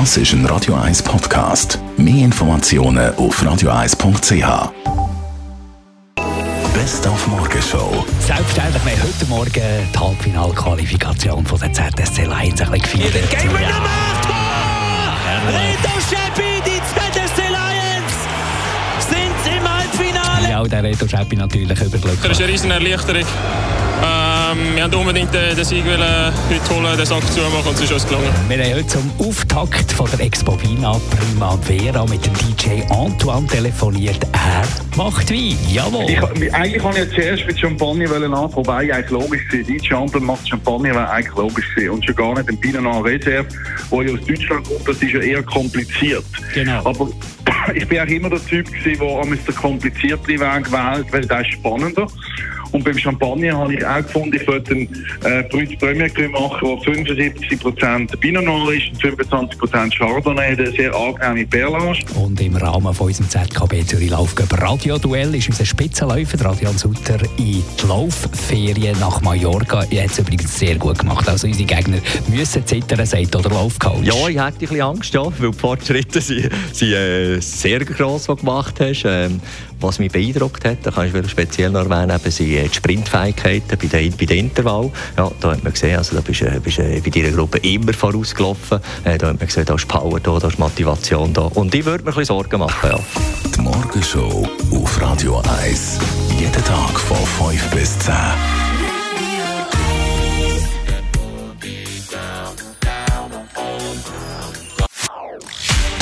Das ist ein Radio 1 Podcast. Mehr Informationen auf radio1.ch. Best auf Morgenshow. Selbstverständlich, wir haben heute Morgen die Halbfinalqualifikation von der ZSC Lions ein bisschen gefeiert. Game gemacht! Reto Scheppi, die ZSC Lions sind im Halbfinale! Ja, der Reto Scheppi natürlich Das ist überglücklich. eine riesen Erleichterung. Ähm, wir wollten unbedingt den, den Sieg wollen, heute holen, den Sack zumachen und es ist uns gelungen. Wir haben heute zum Auftakt von der Expo Vina Primavera mit dem DJ Antoine telefoniert. Er macht Wein. Jawohl. Ich, eigentlich wollte ich zuerst mit Champagner anfangen, wobei eigentlich logisch war. Die Champion macht Champagner, wäre eigentlich logisch gewesen. Und schon gar nicht ein Pinot Noir Reserve, wo ja aus Deutschland kommt, das ist ja eher kompliziert. Genau. Aber ich bin auch immer der Typ gewesen, der am komplizierteren Weg wählt, weil der ist spannender. Und beim Champagner habe ich auch gefunden, ich wollte einen äh, Brut Premier Cru machen, der 75% Pinot Noir ist und 25% Chardonnay, eine sehr angenehme Perlage. Und im Rahmen von unserem ZKB Zürich Laufgöber Radio-Duell ist unser Spitzenläufer, der Adrian Sutter, in die Laufferien nach Mallorca. Er hat es übrigens sehr gut gemacht. Also unsere Gegner müssen zittern, sagt oder Laufcoach. Ja, ich hatte ein bisschen Angst, ja, weil die Fortschritte sind, sind äh, sehr gross, die du gemacht hast. Ähm, was mich beeindruckt hat, da kann ich speziell noch erwähnen, sind äh, die Sprintfähigkeiten bei den, bei den Intervall. Ja, da hat man gesehen, also da bist du bist, äh, bei deiner Gruppe immer vorausgelaufen. Äh, da hat man gesehen, da ist Power da, da ist Motivation da. Und ich würde mir ein bisschen Sorgen machen, ja. Die Morgenshow auf Radio 1. Jeden Tag von 5 bis 10.